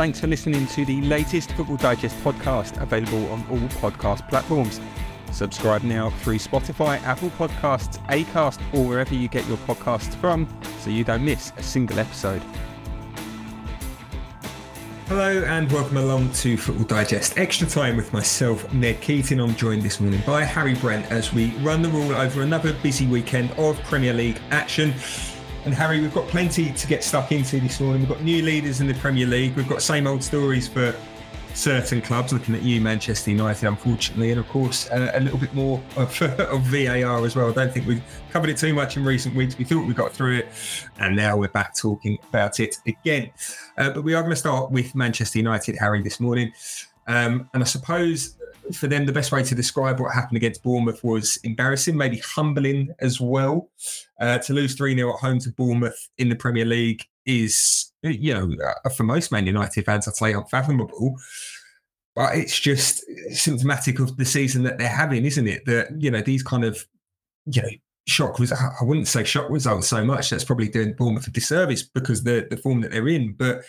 Thanks for listening to the latest Football Digest podcast, available on all podcast platforms. Subscribe now through Spotify, Apple Podcasts, Acast, or wherever you get your podcasts from so you don't miss a single episode. Hello and welcome along to Football Digest Extra Time with myself, Ned Keating. I'm joined this morning by Harry Brent as we run the rule over another busy weekend of Premier League action. And Harry, we've got plenty to get stuck into this morning. We've got new leaders in the Premier League. We've got same old stories for certain clubs. Looking at you, Manchester United, unfortunately, and of course uh, a little bit more of, of, VAR as well. I don't think we've covered it too much in recent weeks. We thought we got through it, and now we're back talking about it again. Uh, but we are going to start with Manchester United, Harry, this morning. Um, and I suppose for them, the best way to describe what happened against Bournemouth was embarrassing, maybe humbling as well. Uh, to lose 3 0 at home to Bournemouth in the Premier League is, you know, uh, for most Man United fans, I'd say unfathomable. But it's just symptomatic of the season that they're having, isn't it? That, you know, these kind of, you know, shock was I wouldn't say shock results so much. That's probably doing Bournemouth a disservice because the the form that they're in. But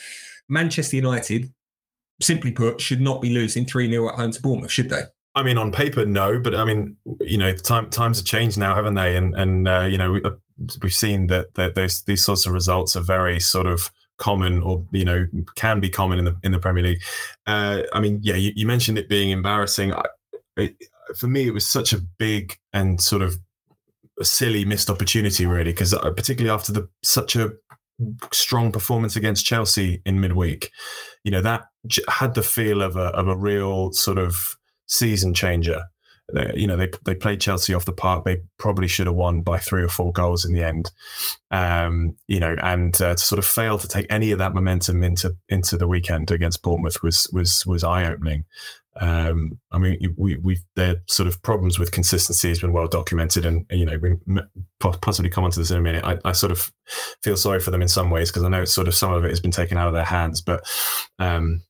Manchester United simply put, should not be losing 3 0 at home to Bournemouth, should they? I mean, on paper, no, but I mean, you know, time, times have changed now, haven't they? And and uh, you know, we, have uh, seen that that those these sorts of results are very sort of common, or you know, can be common in the in the Premier League. Uh, I mean, yeah, you, you, mentioned it being embarrassing. I, it, for me, it was such a big and sort of silly missed opportunity, really, because uh, particularly after the such a strong performance against Chelsea in midweek, you know that had the feel of a of a real sort of season changer. They, you know, they they played Chelsea off the park. They probably should have won by three or four goals in the end. Um, you know, and uh, to sort of fail to take any of that momentum into into the weekend against Bournemouth was was was eye opening. Um, I mean, we we their sort of problems with consistency has been well documented, and you know, we possibly come onto this in a minute. I, I sort of feel sorry for them in some ways because I know it's sort of some of it has been taken out of their hands, but um,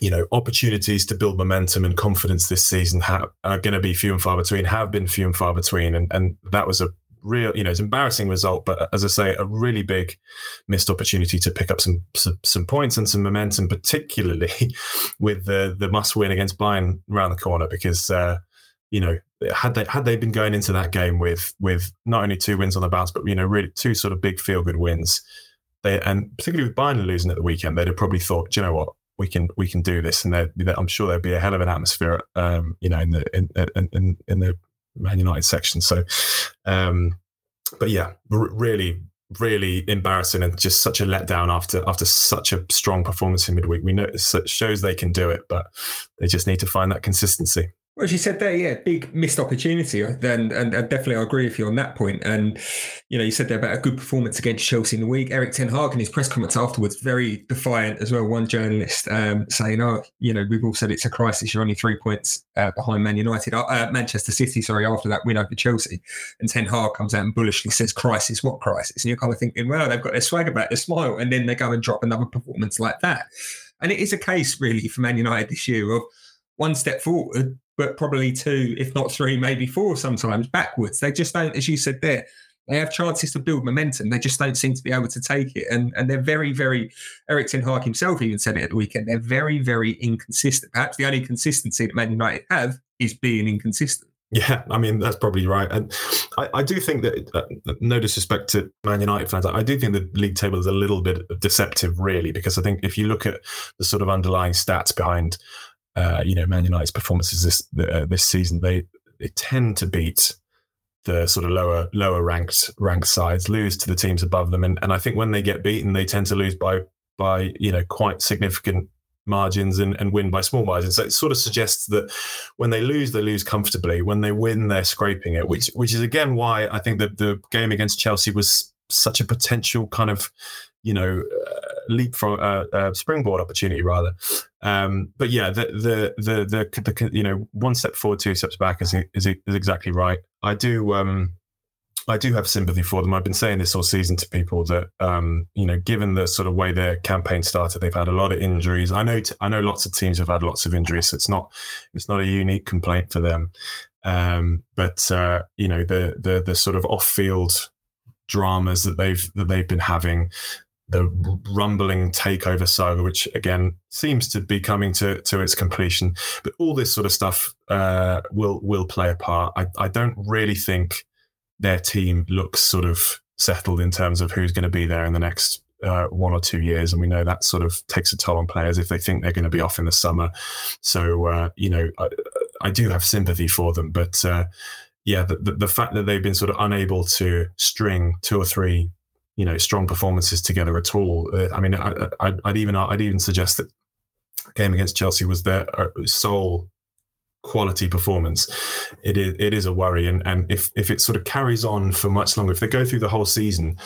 you know, opportunities to build momentum and confidence this season ha- are going to be few and far between. Have been few and far between, and and that was a real, you know, it's an embarrassing result, but as I say, a really big missed opportunity to pick up some some, some points and some momentum, particularly with the the must win against Bayern around the corner, because uh, you know had they had they been going into that game with with not only two wins on the bounce, but you know really two sort of big feel good wins, they and particularly with Bayern losing at the weekend, they'd have probably thought, you know what, we can we can do this, and I'm sure there'd be a hell of an atmosphere, um, you know, in the in in, in the Man United section. So, um, but yeah, r- really, really embarrassing and just such a letdown after after such a strong performance in midweek. We know it shows they can do it, but they just need to find that consistency. Well, as you said there, yeah, big missed opportunity. Then, and, and, definitely I agree with you on that point. And you know, you said there about a good performance against Chelsea in the week. Erik Ten Hag in his press comments afterwards, very defiant as well. One journalist um, saying, "Oh, you know, we've all said it's a crisis. You're only three points uh, behind Man United, uh, uh Manchester City. Sorry, after that win over Chelsea." And Ten Hag comes out and bullishly says, "Crisis? What crisis?" And you're kind of thinking, "Well, they've got their swag about their smile," and then they go and drop another performance like that. And it is a case really for Man United this year of one step forward, but probably two, if not three, maybe four sometimes backwards. They just don't, as you said there, they have chances to build momentum. They just don't seem to be able to take it. And and they're very, very, Erik Ten Hag himself even said it at the weekend, they're very, very inconsistent. Perhaps the only consistency that Man United have is being inconsistent. Yeah, I mean that's probably right, and I, I do think that uh, no disrespect to Man United fans, I do think the league table is a little bit deceptive, really, because I think if you look at the sort of underlying stats behind uh, you know, Man United's performances this uh, this season, they they tend to beat the sort of lower lower ranked ranked sides, lose to the teams above them, and and I think when they get beaten, they tend to lose by by you know quite significant margins and, and win by small margins. So it sort of suggests that when they lose, they lose comfortably. When they win, they're scraping it, which which is again why I think that the game against Chelsea was such a potential kind of you know, uh, leap from uh, uh, springboard opportunity rather. Um, but yeah, the, the, the the you know one step forward, two steps back is is, is exactly right. I do. Um, I do have sympathy for them. I've been saying this all season to people that, um, you know, given the sort of way their campaign started, they've had a lot of injuries. I know, t- I know, lots of teams have had lots of injuries. So it's not, it's not a unique complaint for them. Um, but uh, you know, the the the sort of off-field dramas that they've that they've been having, the rumbling takeover saga, which again seems to be coming to, to its completion. But all this sort of stuff uh, will will play a part. I, I don't really think their team looks sort of settled in terms of who's going to be there in the next uh, one or two years, and we know that sort of takes a toll on players if they think they're going to be off in the summer. So uh, you know, I, I, do have sympathy for them, but uh, yeah, the, the, the fact that they've been sort of unable to string two or three you know strong performances together at all. Uh, I mean, I, would even I'd even suggest that game against Chelsea was their uh, sole quality performance. It is it is a worry, and and if if it sort of carries on for much longer, if they go through the whole season.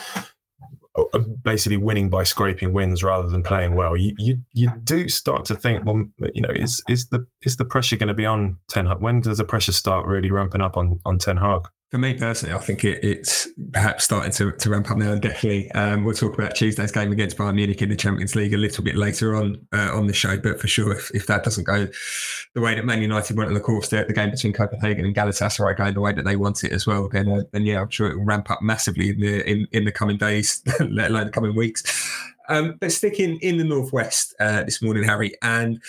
Uh, basically winning by scraping wins rather than playing well, you you you do start to think, well, you know, is is the is the pressure going to be on Ten Hag? When does the pressure start really ramping up on on Ten Hag? For me personally, I think it, it's perhaps starting to, to ramp up now. And definitely, um, we'll talk about Tuesday's game against Bayern Munich in the Champions League a little bit later on uh, on the show. But for sure, if, if that doesn't go the way that Man United went on the course, the, the game between Copenhagen and Galatasaray going the way that they want it as well, then uh, then yeah, I'm sure it will ramp up massively in the in, in the coming days, let alone the coming weeks. Um, but sticking in the northwest uh, this morning, Harry, and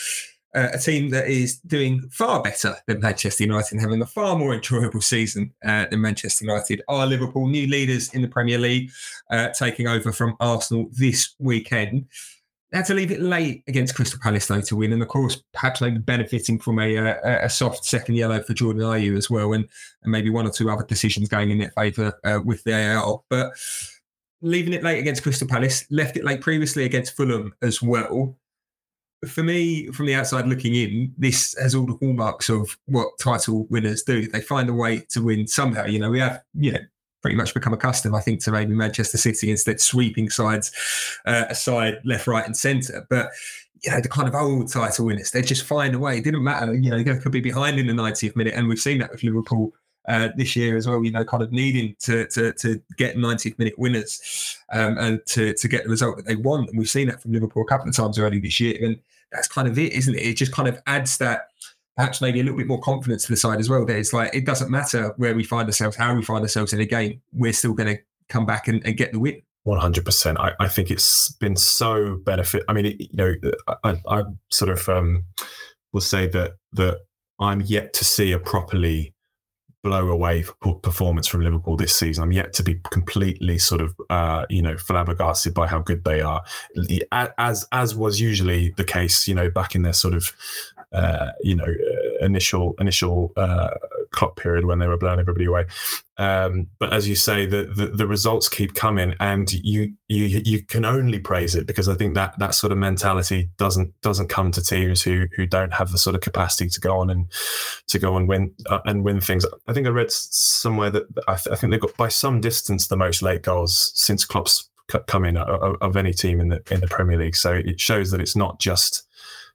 uh, a team that is doing far better than Manchester United and having a far more enjoyable season uh, than Manchester United are Liverpool, new leaders in the Premier League, uh, taking over from Arsenal this weekend. They had to leave it late against Crystal Palace though to win, and of course, perhaps maybe benefiting from a, uh, a, a soft second yellow for Jordan Ayew as well, and, and maybe one or two other decisions going in their favour uh, with the AR. But leaving it late against Crystal Palace, left it late previously against Fulham as well for me, from the outside looking in, this has all the hallmarks of what title winners do. They find a way to win somehow. You know, we have, you know, pretty much become accustomed, I think, to maybe Manchester City instead sweeping sides uh, aside, left, right, and centre. But you know, the kind of old title winners, they just find a way. It didn't matter, you know, they could be behind in the 90th minute, and we've seen that with Liverpool uh, this year as well. You know, kind of needing to to, to get 90th minute winners um, and to to get the result that they want. And we've seen that from Liverpool a couple of times already this year. And that's kind of it, isn't it? It just kind of adds that perhaps maybe a little bit more confidence to the side as well. That it's like it doesn't matter where we find ourselves, how we find ourselves in a game, we're still going to come back and, and, get the win. One hundred percent. I think it's been so benefit. I mean, it, you know, I, I sort of um, will say that that I'm yet to see a properly blow away performance from Liverpool this season. I'm yet to be completely sort of uh, you know flabbergasted by how good they are, as as was usually the case. You know, back in their sort of uh, you know uh, initial initial uh, Klopp period when they were blowing everybody away. Um, but as you say, the, the, the results keep coming, and you you you can only praise it because I think that that sort of mentality doesn't doesn't come to teams who who don't have the sort of capacity to go on and to go and win uh, and win things. I think I read somewhere that I, th- I think they've got by some distance the most late goals since Klopp's come in of any team in the in the Premier League. So it shows that it's not just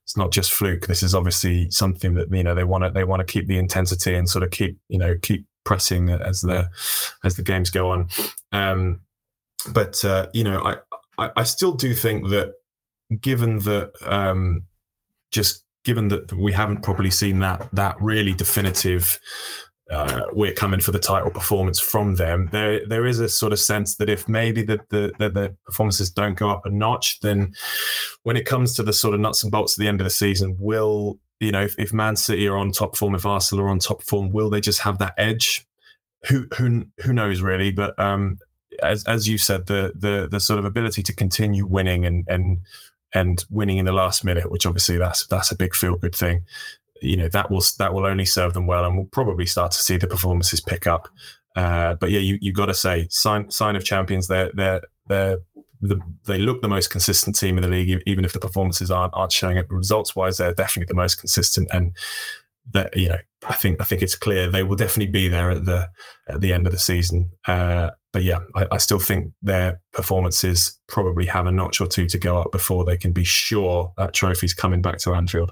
it's not just fluke. This is obviously something that you know they want to they want to keep the intensity and sort of keep you know keep pressing as the as the games go on. Um, but uh, you know, I, I, I still do think that given that um, just given that we haven't probably seen that that really definitive uh, we're coming for the title performance from them. There, there is a sort of sense that if maybe the, the, the, the, performances don't go up a notch, then when it comes to the sort of nuts and bolts at the end of the season, will you know if, if Man City are on top form, if Arsenal are on top form, will they just have that edge? Who who who knows really? But um, as as you said, the the the sort of ability to continue winning and and and winning in the last minute, which obviously that's that's a big feel good thing you know that will that will only serve them well, and we'll probably start to see the performances pick up. Uh, but yeah, you you got to say sign sign of champions. They're they're they're the, they look the most consistent team in the league, even if the performances aren't aren't showing it. Results wise, they're definitely the most consistent, and that you know, I think I think it's clear they will definitely be there at the at the end of the season. Uh, but yeah, I, I, still think their performances probably have a notch or two to go up before they can be sure that trophy's coming back to Anfield.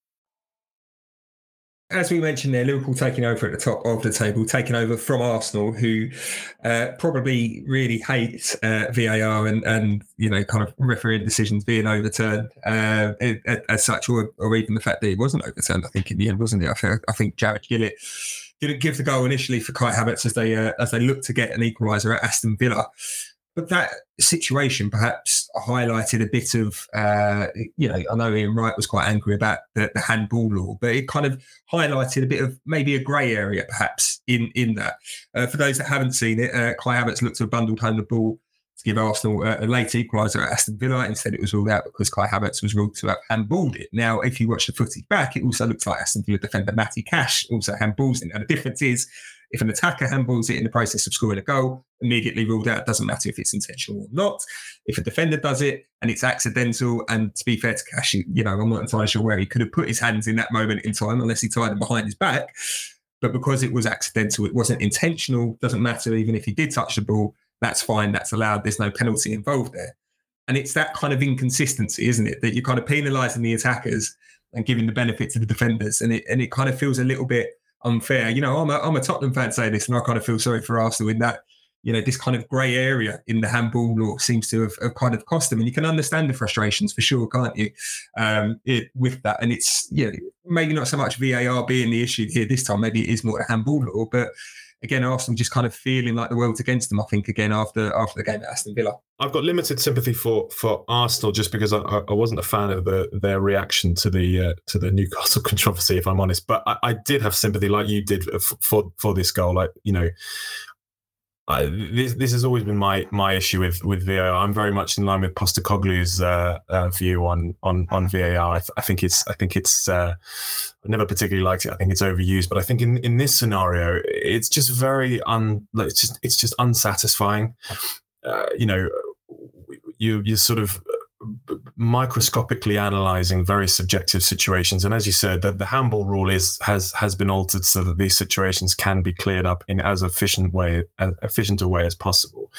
as we mentioned there, Liverpool taking over at the top of the table, taking over from Arsenal, who uh, probably really hate uh, VAR and, and you know kind of refereeing decisions being overturned uh, as such, or, or even the fact that it wasn't overturned. I think in the end, wasn't it? I think, I think Jarred Gillett didn't give the goal initially for Kai Havertz as they uh, as they looked to get an equaliser at Aston Villa. But that situation perhaps highlighted a bit of, uh, you know, I know Ian Wright was quite angry about the, the, handball law, but it kind of highlighted a bit of maybe a grey area perhaps in in that. Uh, for those that haven't seen it, uh, Kai Havertz looked to have bundled home the ball to give Arsenal a, a late equaliser at Aston Villa. Instead, it was ruled out because Kai Havertz was ruled to have handballed it. Now, if you watch the footage back, it also looks like Aston Villa defender Matty Cash also handballs it. And the difference is if an attacker handballs it in the process of scoring a goal, immediately ruled out. Doesn't matter if it's intentional or not. If a defender does it and it's accidental, and to be fair to Cash, you know, I'm not entirely sure where he could have put his hands in that moment in time unless he tied them behind his back. But because it was accidental, it wasn't intentional. Doesn't matter even if he did touch the ball. That's fine. That's allowed. There's no penalty involved there. And it's that kind of inconsistency, isn't it? That you're kind of penalising the attackers and giving the benefit to the defenders. And it and it kind of feels a little bit unfair. You know, I'm a, I'm a Tottenham fan saying this, and I kind of feel sorry for Arsenal in that, you know, this kind of grey area in the handball law seems to have, have, kind of cost them. And you can understand the frustrations for sure, can't you, um, it, with that? And it's, yeah, maybe not so much VAR being the issue here this time. Maybe it is more the handball law, but again, Arsenal just kind of feeling like the world's against them. I think again after after the game at Aston Villa. I've got limited sympathy for for Arsenal just because I, I wasn't a fan of the, their reaction to the uh, to the Newcastle controversy, if I'm honest. But I, I, did have sympathy, like you did, for for this goal. Like you know, I, this this has always been my my issue with with VAR. I'm very much in line with Postecoglou's uh, uh, view on on on VAR. I, th- I think it's I think it's uh, I never particularly liked it. I think it's overused, but I think in in this scenario, it's just very un. It's just it's just unsatisfying. Uh, you know, you you sort of microscopically analyzing very subjective situations. And as you said that the handball rule is has has been altered so that these situations can be cleared up in as efficient way as efficient a way as possible.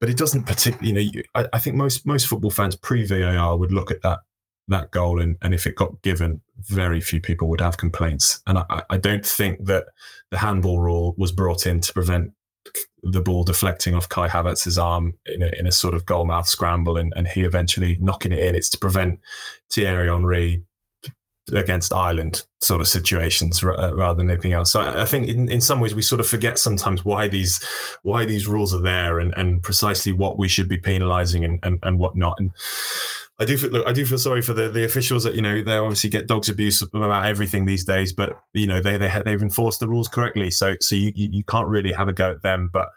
But it doesn't particularly you know I, I think most most football fans pre VAR would look at that that goal. And, and if it got given very few people would have complaints. And I, I don't think that the handball rule was brought in to prevent the ball deflecting off Kai Havertz's arm in a, in a sort of goalmouth scramble and, and he eventually knocking it in. It's to prevent Thierry Henry against Ireland sort of situations uh, rather than anything else. So I think in, in some ways we sort of forget sometimes why these why these rules are there and, and precisely what we should be penalising and, and, and what not. And I do feel, look, I do feel sorry for the, the officials that you know they obviously get dogs abuse about everything these days, but you know they they they've enforced the rules correctly, so so you you can't really have a go at them. But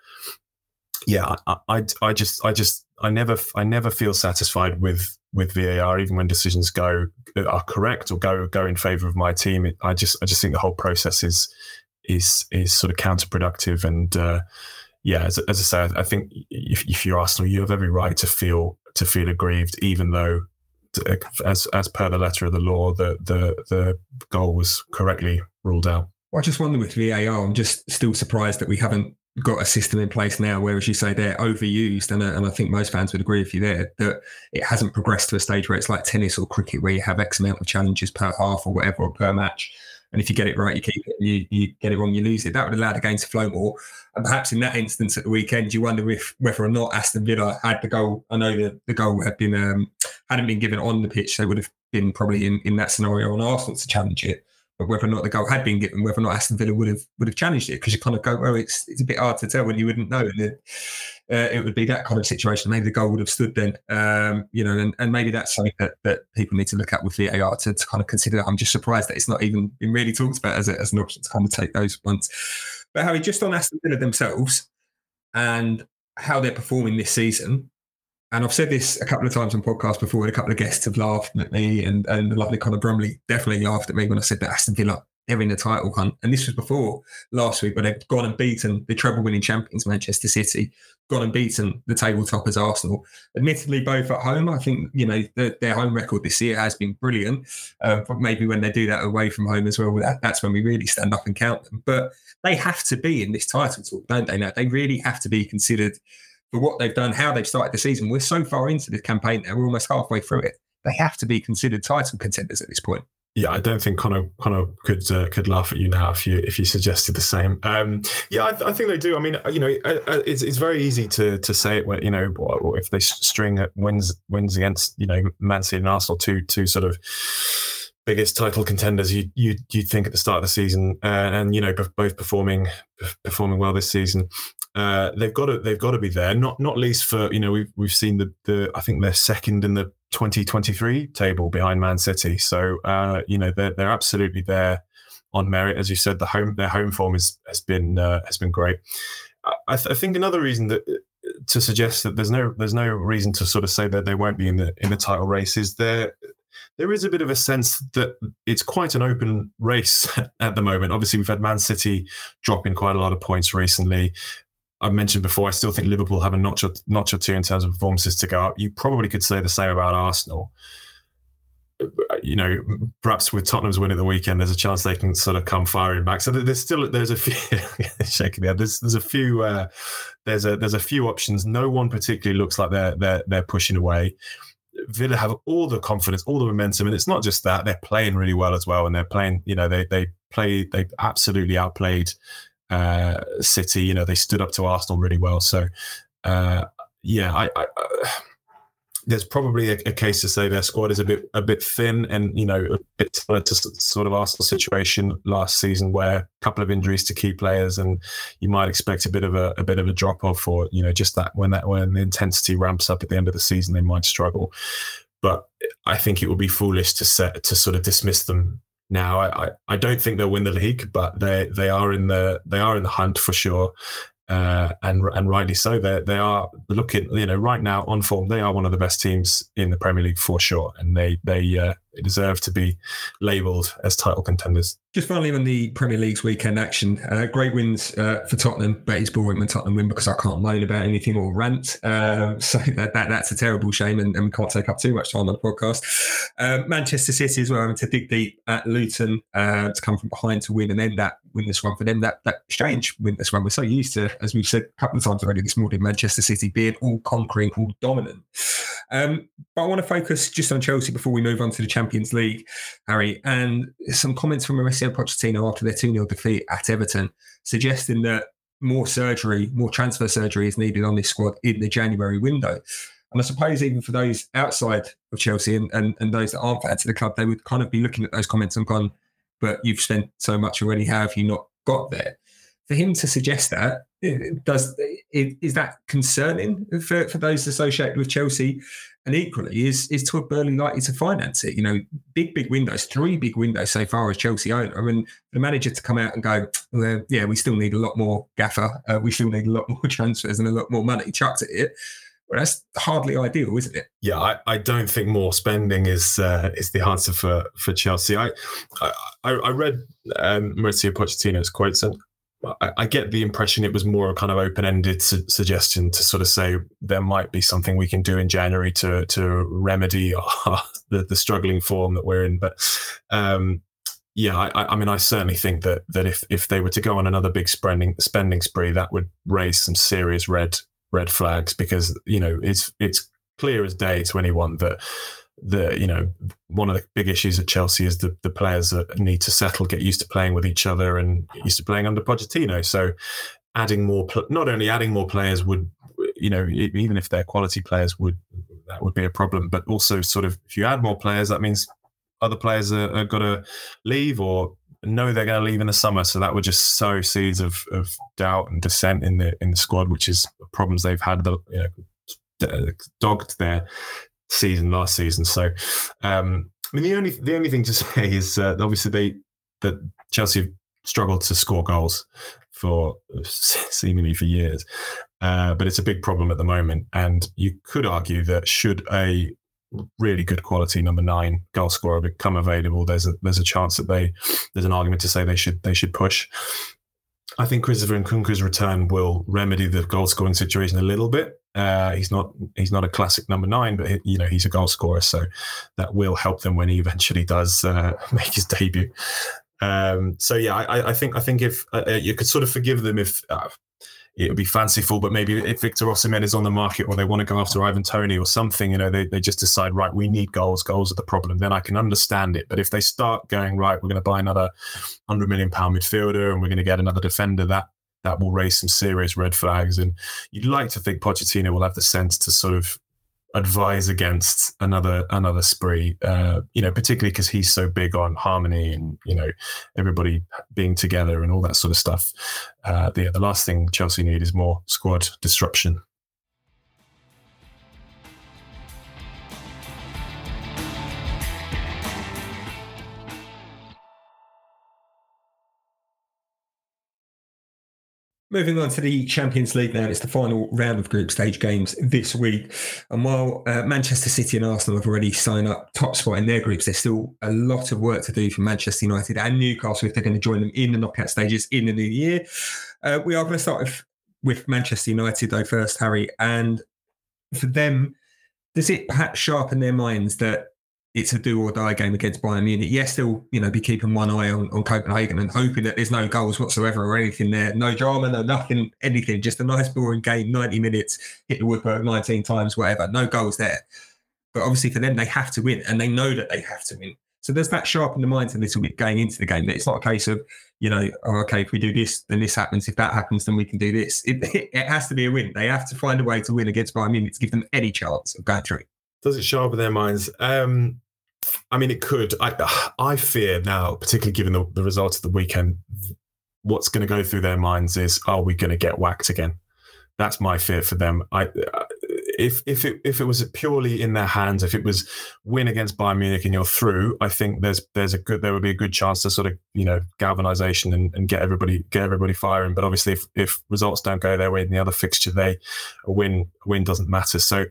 yeah, I, I, I just I just I never I never feel satisfied with with VAR, even when decisions go are correct or go go in favour of my team. It, I just I just think the whole process is is is sort of counterproductive and. Uh, yeah, as, as I say, I think if, if you're Arsenal, you have every right to feel to feel aggrieved, even though, as as per the letter of the law, the the the goal was correctly ruled out. Well, I just wonder with VAR, I'm just still surprised that we haven't got a system in place now where, as you say, they're overused, and, uh, and I think most fans would agree with you there that it hasn't progressed to a stage where it's like tennis or cricket, where you have X amount of challenges per half or whatever or per match and if you get it right, you keep it. You, you get it wrong, you lose it. That would allow the game to flow more. And perhaps in that instance at the weekend, you wonder if whether or not Aston Villa had the goal. I know that the goal had been um, hadn't been given on the pitch, They would have been probably in, in that scenario on Arsenal to challenge it. But whether or not the goal had been given, whether or not Aston Villa would have would have challenged it. Because you kind of go, well, it's it's a bit hard to tell when you wouldn't know. And it, uh, it would be that kind of situation. Maybe the goal would have stood then, um, you know, and, and maybe that's something that, that people need to look at with VAR to, to kind of consider. I'm just surprised that it's not even been really talked about as, a, as an option to kind of take those ones. But Harry, just on Aston Villa themselves and how they're performing this season, and I've said this a couple of times on podcasts before, and a couple of guests have laughed at me, and, and the lovely Connor Brumley definitely laughed at me when I said that Aston Villa they're in the title hunt. And this was before last week, but they've gone and beaten the treble winning champions, Manchester City, gone and beaten the table toppers, Arsenal. Admittedly, both at home. I think, you know, the, their home record this year has been brilliant. Uh, but maybe when they do that away from home as well, that, that's when we really stand up and count them. But they have to be in this title talk, don't they? Now, they really have to be considered for what they've done, how they've started the season. We're so far into this campaign now, we're almost halfway through it. They have to be considered title contenders at this point. Yeah, I don't think Connor Connor could uh, could laugh at you now if you if you suggested the same. Um, yeah, I, I, think they do. I mean, you know, it's, it's very easy to to say it when you know if they string wins wins against you know Man City and Arsenal, two two sort of biggest title contenders you you you'd think at the start of the season, uh, and you know both performing performing well this season. Uh, they've got to they've got to be there. Not not least for you know we've we've seen the the I think they're second in the 2023 table behind Man City. So uh, you know they're they're absolutely there on merit. As you said, the home their home form is, has been uh, has been great. I, th- I, think another reason that to suggest that there's no there's no reason to sort of say that they won't be in the in the title race is there there is a bit of a sense that it's quite an open race at the moment. Obviously, we've had Man City dropping quite a lot of points recently. I've mentioned before, I still think Liverpool have a notch or, notch or two in terms of performances to go up. You probably could say the same about Arsenal. You know, perhaps with Tottenham's win at the weekend, there's a chance they can sort of come firing back. So there's still there's a few shaking the head. There's there's a few uh, there's a there's a few options. No one particularly looks like they're they're they're pushing away. Villa have all the confidence, all the momentum, and it's not just that they're playing really well as well, and they're playing. You know, they they play they absolutely outplayed uh, City. You know, they stood up to Arsenal really well. So, uh, yeah, I, I, uh, there's probably a, a, case to say their squad is a bit a bit thin, and you know, a bit similar to sort of Arsenal situation last season, where a couple of injuries to key players, and you might expect a bit of a, a bit of a drop off, or you know, just that when that when the intensity ramps up at the end of the season, they might struggle. But I think it would be foolish to set to sort of dismiss them now. I, I, I don't think they'll win the league, but they they are in the they are in the hunt for sure. Uh, and and rightly so. They they are looking, you know, right now on form. They are one of the best teams in the Premier League for sure, and they they uh, deserve to be labelled as title contenders. Just finally on the Premier League's weekend action, uh, great wins uh, for Tottenham, but it's boring when Tottenham win because I can't moan about anything or rant. Uh, so that, that that's a terrible shame, and, and, we can't take up too much time on the podcast. Um, Manchester City as well, having to dig deep at Luton uh, to come from behind to win and then that win winless run for them. That that strange winless run. We're so used to, as we've said a couple of times already this morning, Manchester City being all conquering, all dominant. Um, but I want to focus just on Chelsea before we move on to the Champions League, Harry, and some comments from Mauricio Pochettino after their 2 0 defeat at Everton, suggesting that more surgery, more transfer surgery is needed on this squad in the January window. And I suppose even for those outside of Chelsea and, and, and those that aren't fans of the club, they would kind of be looking at those comments and gone, but you've spent so much already. How have you not got there? For him to suggest that, does is that concerning for, for those associated with Chelsea? And equally, is is Todd Boehly likely to finance it? You know, big big windows, three big windows so far as Chelsea owner. I mean, the manager to come out and go, well, yeah, we still need a lot more gaffer, uh, we still need a lot more transfers and a lot more money chucked at it. Well, that's hardly ideal, isn't it? Yeah, I, I don't think more spending is uh, is the answer for for Chelsea. I I, I read um, Mauricio Pochettino's quotes and I, I, get the impression it was more a kind of open-ended su- suggestion to sort of say there might be something we can do in January to to remedy our, the, the struggling form that we're in. But um, yeah, I, I, mean, I certainly think that that if if they were to go on another big spending spending spree, that would raise some serious red red flags because you know it's it's clear as day to anyone that the you know one of the big issues at Chelsea is the the players that need to settle, get used to playing with each other, and used to playing under Pochettino. So adding more, not only adding more players would, you know, even if they're quality players, would that would be a problem. But also, sort of, if you add more players, that means other players are, are going to leave or know they're going to leave in the summer. So that would just sow seeds of, of doubt and dissent in the in the squad, which is problems they've had the you know, dogged their season last season. So um, I mean, the only the only thing to say is uh, obviously they that Chelsea struggled to score goals for seemingly for years, uh, but it's a big problem at the moment. And you could argue that should a really good quality number nine goal scorer become available, there's a there's a chance that they there's an argument to say they should they should push. I think Christopher Nkunku's return will remedy the goal scoring situation a little bit. Uh, he's not he's not a classic number nine, but he, you know he's a goal scorer, so that will help them when he eventually does uh, make his debut. Um, so yeah, I, I, think I think if uh, uh, you could sort of forgive them if uh, it would be fanciful, but maybe if Victor Osimhen is on the market or they want to go after Ivan Toney or something, you know, they, they just decide, right, we need goals. Goals are the problem. Then I can understand it. But if they start going, right, we're going to buy another hundred million pound midfielder and we're going to get another defender, that that will raise some serious red flags. And you'd like to think Pochettino will have the sense to sort of advise against another another spree. Uh, you know, particularly because he's so big on harmony and you know everybody being together and all that sort of stuff. Uh, the the last thing Chelsea need is more squad disruption. Moving on to the Champions League now, it's the final round of group stage games this week. And while uh, Manchester City and Arsenal have already signed up top spot in their groups, there's still a lot of work to do for Manchester United and Newcastle if they're going to join them in the knockout stages in the new year. Uh, we are going to start with, with Manchester United, though, first, Harry. And for them, does it perhaps sharpen their minds that it's a do or die game against Bayern Munich. Yes, they'll you know be keeping one eye on, on Copenhagen and hoping that there's no goals whatsoever or anything there, no drama, no nothing, anything, just a nice boring game, 90 minutes, hit the woodwork 19 times, whatever, no goals there. But obviously for them, they have to win, and they know that they have to win. So there's that sharpen the minds a little bit going into the game. That it's not a case of you know, oh, okay, if we do this, then this happens. If that happens, then we can do this. It, it has to be a win. They have to find a way to win against Bayern Munich to give them any chance of going through. Does it sharpen their minds? Um, I mean, it could. I I fear now, particularly given the, the results of the weekend, what's going to go through their minds is, are we going to get whacked again? That's my fear for them. I if if it if it was purely in their hands, if it was win against Bayern Munich and you're through, I think there's there's a good there would be a good chance to sort of you know galvanization and, and get everybody get everybody firing. But obviously, if if results don't go their way in the other fixture, they a win a win doesn't matter. So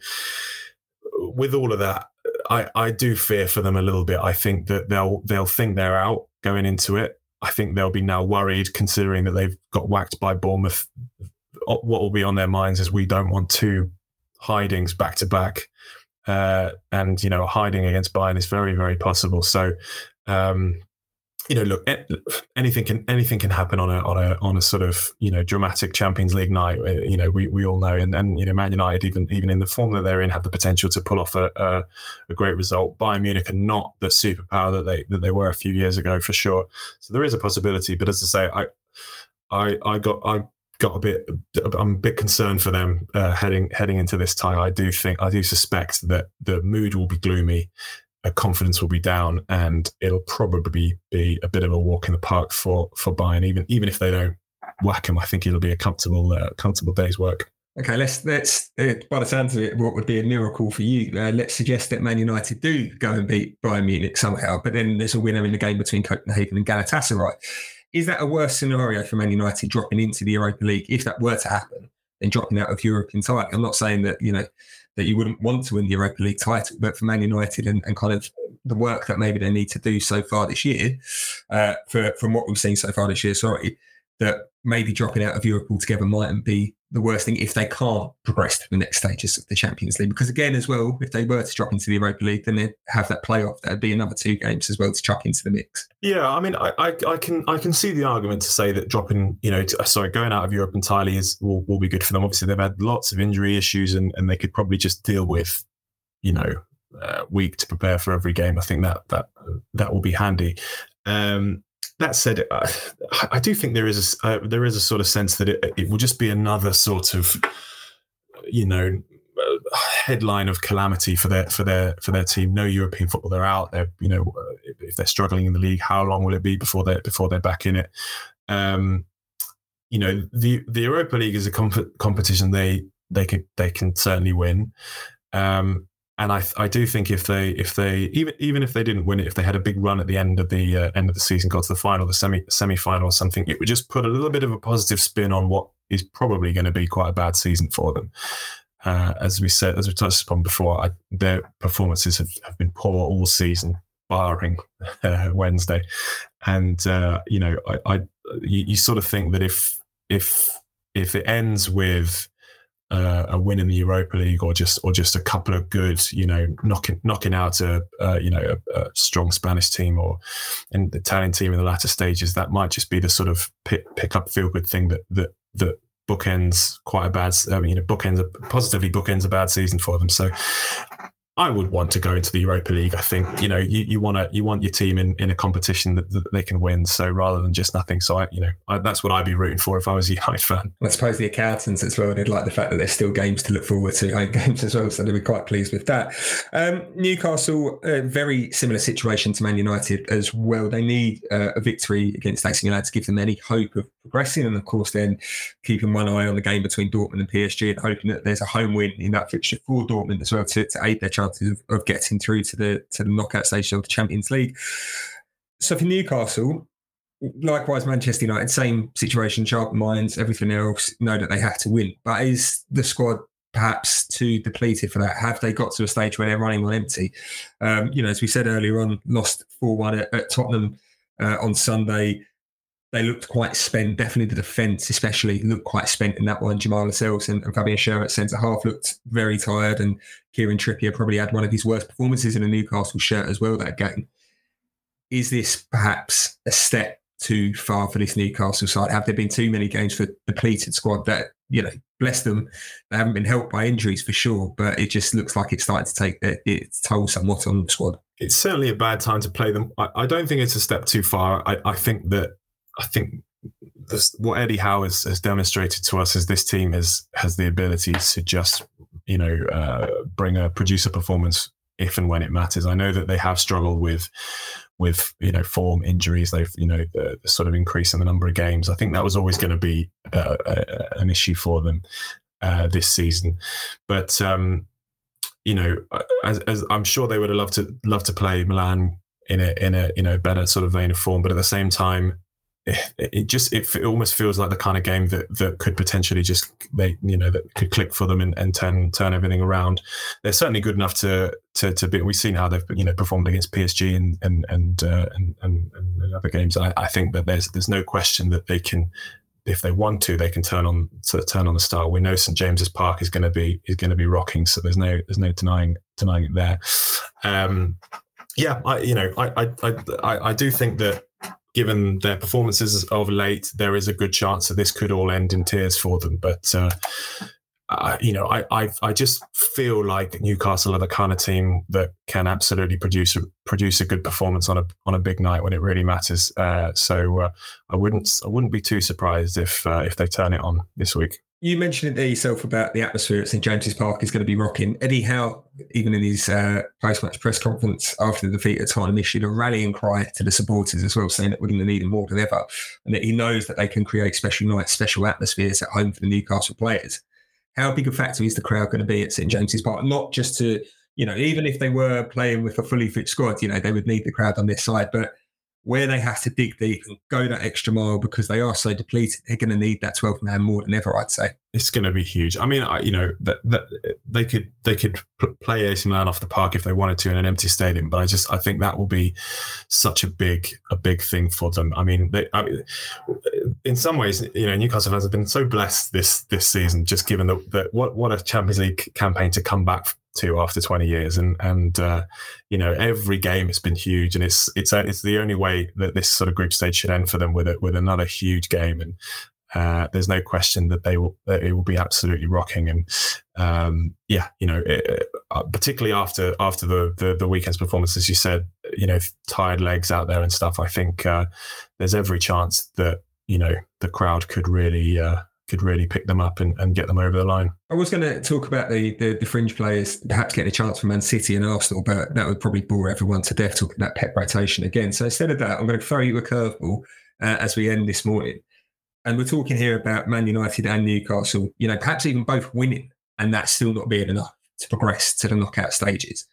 with all of that, I, I do fear for them a little bit. I think that they'll they'll think they're out going into it. I think they'll be now worried considering that they've got whacked by Bournemouth. What will be on their minds is we don't want two hidings back to back. Uh, and you know, hiding against Bayern is very, very possible. So um, you know, look, anything can anything can happen on a on a on a sort of you know dramatic Champions League night. Uh, you know, we, we all know, and and you know, Man United even even in the form that they're in have the potential to pull off a, a, a great result. Bayern Munich are not the superpower that they that they were a few years ago for sure. So there is a possibility, but as I say, I I I got I got a bit I'm a bit concerned for them uh, heading heading into this tie. I do think I do suspect that the mood will be gloomy confidence will be down, and it'll probably be a bit of a walk in the park for for Bayern. Even even if they don't whack them, I think it'll be a comfortable uh, comfortable day's work. Okay, let's let's uh, by the sounds of it, what would be a miracle for you? Uh, let's suggest that Man United do go and beat Bayern Munich somehow, but then there's a winner in the game between Copenhagen and Galatasaray. Is that a worse scenario for Man United dropping into the Europa League if that were to happen? Than dropping out of Europe entirely. I'm not saying that you know that you wouldn't want to win the Europa League title. But for Man United and, and kind of the work that maybe they need to do so far this year, uh, for from what we've seen so far this year, sorry, that maybe dropping out of Europe altogether mightn't be the worst thing if they can't progress to the next stages of the Champions League. Because again, as well, if they were to drop into the Europa League, then they'd have that playoff. That'd be another two games as well to chuck into the mix. Yeah, I mean, I, I, I can I can see the argument to say that dropping, you know, to, sorry, going out of Europe entirely is will, will be good for them. Obviously, they've had lots of injury issues, and, and they could probably just deal with, you know, uh, week to prepare for every game. I think that that that will be handy. Um, that said, I, I do think there is a, uh, there is a sort of sense that it, it will just be another sort of, you know, headline of calamity for their for their for their team. No European football. They're out. They're you know if they're struggling in the league, how long will it be before they before they're back in it? Um, you know the the Europa League is a comp- competition they they could they can certainly win. Um, and I I do think if they if they even even if they didn't win it, if they had a big run at the end of the uh, end of the season, got to the final, the semi semi final or something, it would just put a little bit of a positive spin on what is probably going to be quite a bad season for them. Uh, as we said, as we touched upon before, I, their performances have, have been poor all season, barring uh, Wednesday. And uh, you know, I, I you, you, sort of think that if if if it ends with uh, a win in the Europa League or just or just a couple of good, you know, knocking knocking out a you know a, a, strong Spanish team or an Italian team in the latter stages, that might just be the sort of pick, pick up feel good thing that that that bookends quite a bad, I mean, you know, bookends positively bookends a bad season for them. So I would want to go into the Europa League. I think you know you, you want to you want your team in, in a competition that, that they can win. So rather than just nothing, so I you know I, that's what I'd be rooting for if I was a United fan. I suppose the accountants as well. They'd like the fact that there's still games to look forward to, home games as well. So they'd be quite pleased with that. Um, Newcastle, a very similar situation to Man United as well. They need uh, a victory against AC Milan to give them any hope of progressing, and of course then keeping one eye on the game between Dortmund and PSG and hoping that there's a home win in that fixture for Dortmund as well to, to aid their chances of, of, getting through to the to the knockout stage of the Champions League. So for Newcastle, likewise Manchester United, same situation, sharp minds, everything else, know that they have to win. But is the squad perhaps too depleted for that? Have they got to a stage where they're running on empty? Um, you know, as we said earlier on, lost 4 1 at, at, Tottenham uh, on Sunday they looked quite spent. Definitely the defence, especially, looked quite spent in that one. Jamal Lascelles and, and Fabian Schär at centre half looked very tired, and Kieran Trippier probably had one of his worst performances in a Newcastle shirt as well that game. Is this perhaps a step too far for this Newcastle side? Have there been too many games for the depleted squad that, you know, bless them, they haven't been helped by injuries for sure, but it just looks like it's starting to take its toll somewhat on the squad. It's certainly a bad time to play them. I, I don't think it's a step too far. I, I think that I think this, what Eddie Howe has, has, demonstrated to us is this team has has the ability to just you know uh, bring a producer performance if and when it matters. I know that they have struggled with with you know form injuries. They've you know the, the sort of increase in the number of games. I think that was always going to be uh, a, an issue for them uh, this season, but. Um, you know, as, as I'm sure they would have loved to love to play Milan in a in a you know better sort of vein of form, but at the same time, it, just it, it, almost feels like the kind of game that that could potentially just they you know that could click for them and, and turn turn everything around. They're certainly good enough to to to be. We've seen how they've you know performed against PSG and and and uh, and, and, and, other games. I, I think that there's there's no question that they can if they want to, they can turn on to turn on the style. We know St James's Park is going to be is going to be rocking, so there's no there's no denying denying it there. Um, yeah, I you know I I I, I do think that given their performances of late, there is a good chance that this could all end in tears for them. But uh, uh, you know, I, I, I just feel like Newcastle are the kind of team that can absolutely produce produce a good performance on a on a big night when it really matters. Uh, so uh, I wouldn't I wouldn't be too surprised if uh, if they turn it on this week. You mentioned it there yourself about the atmosphere at St James's Park is going to be rocking. Eddie Howe, even in his uh, post-match press conference after the defeat at Tottenham, issued a rallying cry to the supporters as well, saying that we're going to need them more than ever, and that he knows that they can create special nights, special atmospheres at home for the Newcastle players. How big a factor is the crowd going to be at St James's Park? Not just to, you know, even if they were playing with a fully fit squad, you know, they would need the crowd on their side, but where they have to dig deep and go that extra mile because they are so depleted, they're going to need that 12 man more than ever, I'd say. It's going to be huge. I mean, I, you know, that, that they could they could play AC Milan off the park if they wanted to in an empty stadium, but I just I think that will be such a big a big thing for them. I mean, they, I mean in some ways, you know, Newcastle fans have been so blessed this this season, just given that what what a Champions League campaign to come back to after 20 years and and uh, you know every game has been huge and it's it's it's the only way that this sort of group stage should end for them with it with another huge game and uh, there's no question that they will that it will be absolutely rocking and um, yeah you know it, uh, particularly after after the, the, the weekend's performance as you said you know tired legs out there and stuff I think uh, there's every chance that you know the crowd could really uh, could really pick them up and, and get them over the line. I was going to talk about the, the, the fringe players perhaps getting a chance for Man City and Arsenal, but that would probably bore everyone to death talking about Pep rotation again. So instead of that, I'm going to throw you a curveball uh, as we end this morning. And we're talking here about Man United and Newcastle, you know, perhaps even both winning and that's still not being enough to progress to the knockout stages.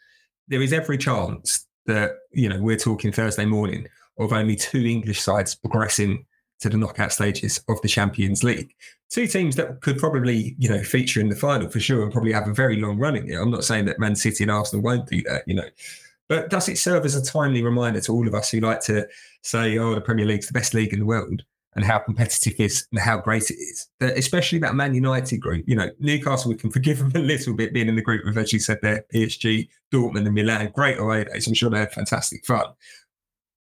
There is every chance that, you know, we're talking Thursday morning of only two English sides progressing to the knockout stages of the Champions League. Two teams that could probably, you know, feature in the final for sure and probably have a very long run in it. I'm not saying that Man City and Arsenal won't do that, you know. But does it serve as a timely reminder to all of us who like to say, oh, the Premier League's the best league in the world and how competitive it is and how great it is? Especially that Man United group, you know, Newcastle, we can forgive them a little bit being in the group as you said there, PSG, Dortmund and Milan. Great away days. I'm sure they had fantastic fun.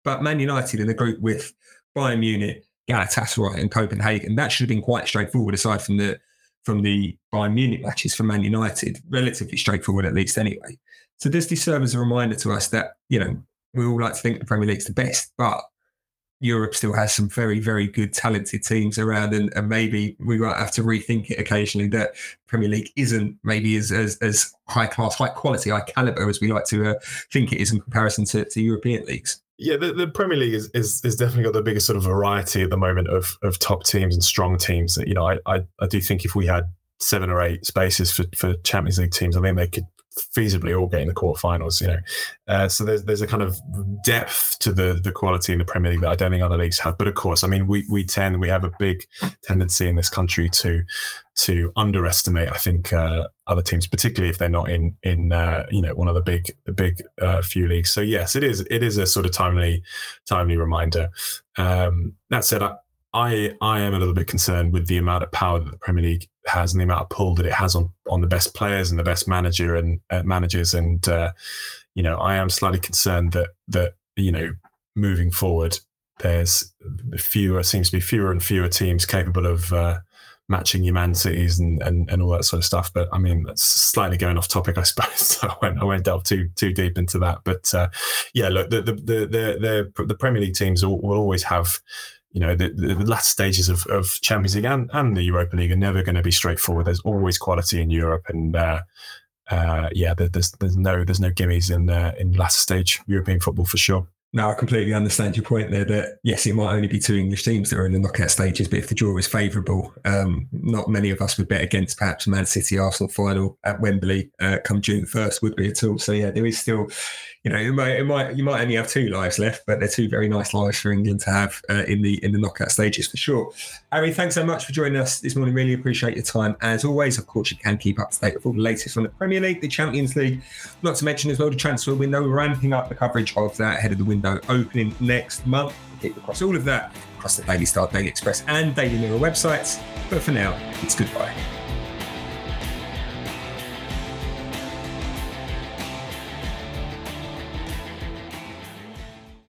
But Man United in the group with Bayern Munich, Galatasaray and Copenhagen. That should have been quite straightforward, aside from the from the Bayern Munich matches for Man United, relatively straightforward at least anyway. So does this serve as a reminder to us that you know we all like to think the Premier League's the best, but Europe still has some very, very good, talented teams around, and, and maybe we might have to rethink it occasionally that Premier League isn't maybe as as, as high class, high quality, high caliber as we like to uh, think it is in comparison to, to European leagues. Yeah, the, the Premier League is, is is definitely got the biggest sort of variety at the moment of of top teams and strong teams. You know, I I, I do think if we had seven or eight spaces for, for Champions League teams, I think they could feasibly all getting in the quarterfinals. You know, uh, so there's there's a kind of depth to the the quality in the Premier League that I don't think other leagues have. But of course, I mean, we we tend we have a big tendency in this country to to underestimate. I think uh, other teams, particularly if they're not in in uh, you know one of the big the big uh, few leagues. So yes, it is it is a sort of timely timely reminder. Um, that said, I, I I am a little bit concerned with the amount of power that the Premier League has and the amount of pull that it has on on the best players and the best manager and uh, managers. And uh, you know, I am slightly concerned that that you know, moving forward, there's fewer seems to be fewer and fewer teams capable of uh, matching your Man Cities and, and and all that sort of stuff. But I mean, that's slightly going off topic, I suppose. So I won't I won't delve too too deep into that. But uh, yeah, look, the the the the, the Premier League teams will, will always have you know, the, the last stages of, of Champions League and, and the Europa League are never going to be straightforward. There's always quality in Europe, and uh, uh, yeah, there's there's no there's no gimmies in uh, in last stage European football for sure. No, I completely understand your point there that yes, it might only be two English teams that are in the knockout stages, but if the draw is favourable, um, not many of us would bet against perhaps Man City Arsenal final at Wembley uh, come June 1st, would be at all. So, yeah, there is still you know, it might, it might, you might only have two lives left, but they're two very nice lives for England to have uh, in the in the knockout stages for sure. Harry, thanks so much for joining us this morning. Really appreciate your time. As always, of course, you can keep up to date with all the latest on the Premier League, the Champions League. Not to mention as well the transfer window. We're ramping up the coverage of that ahead of the window opening next month. Keep across all of that across the Daily Star, Daily Express, and Daily Mirror websites. But for now, it's goodbye.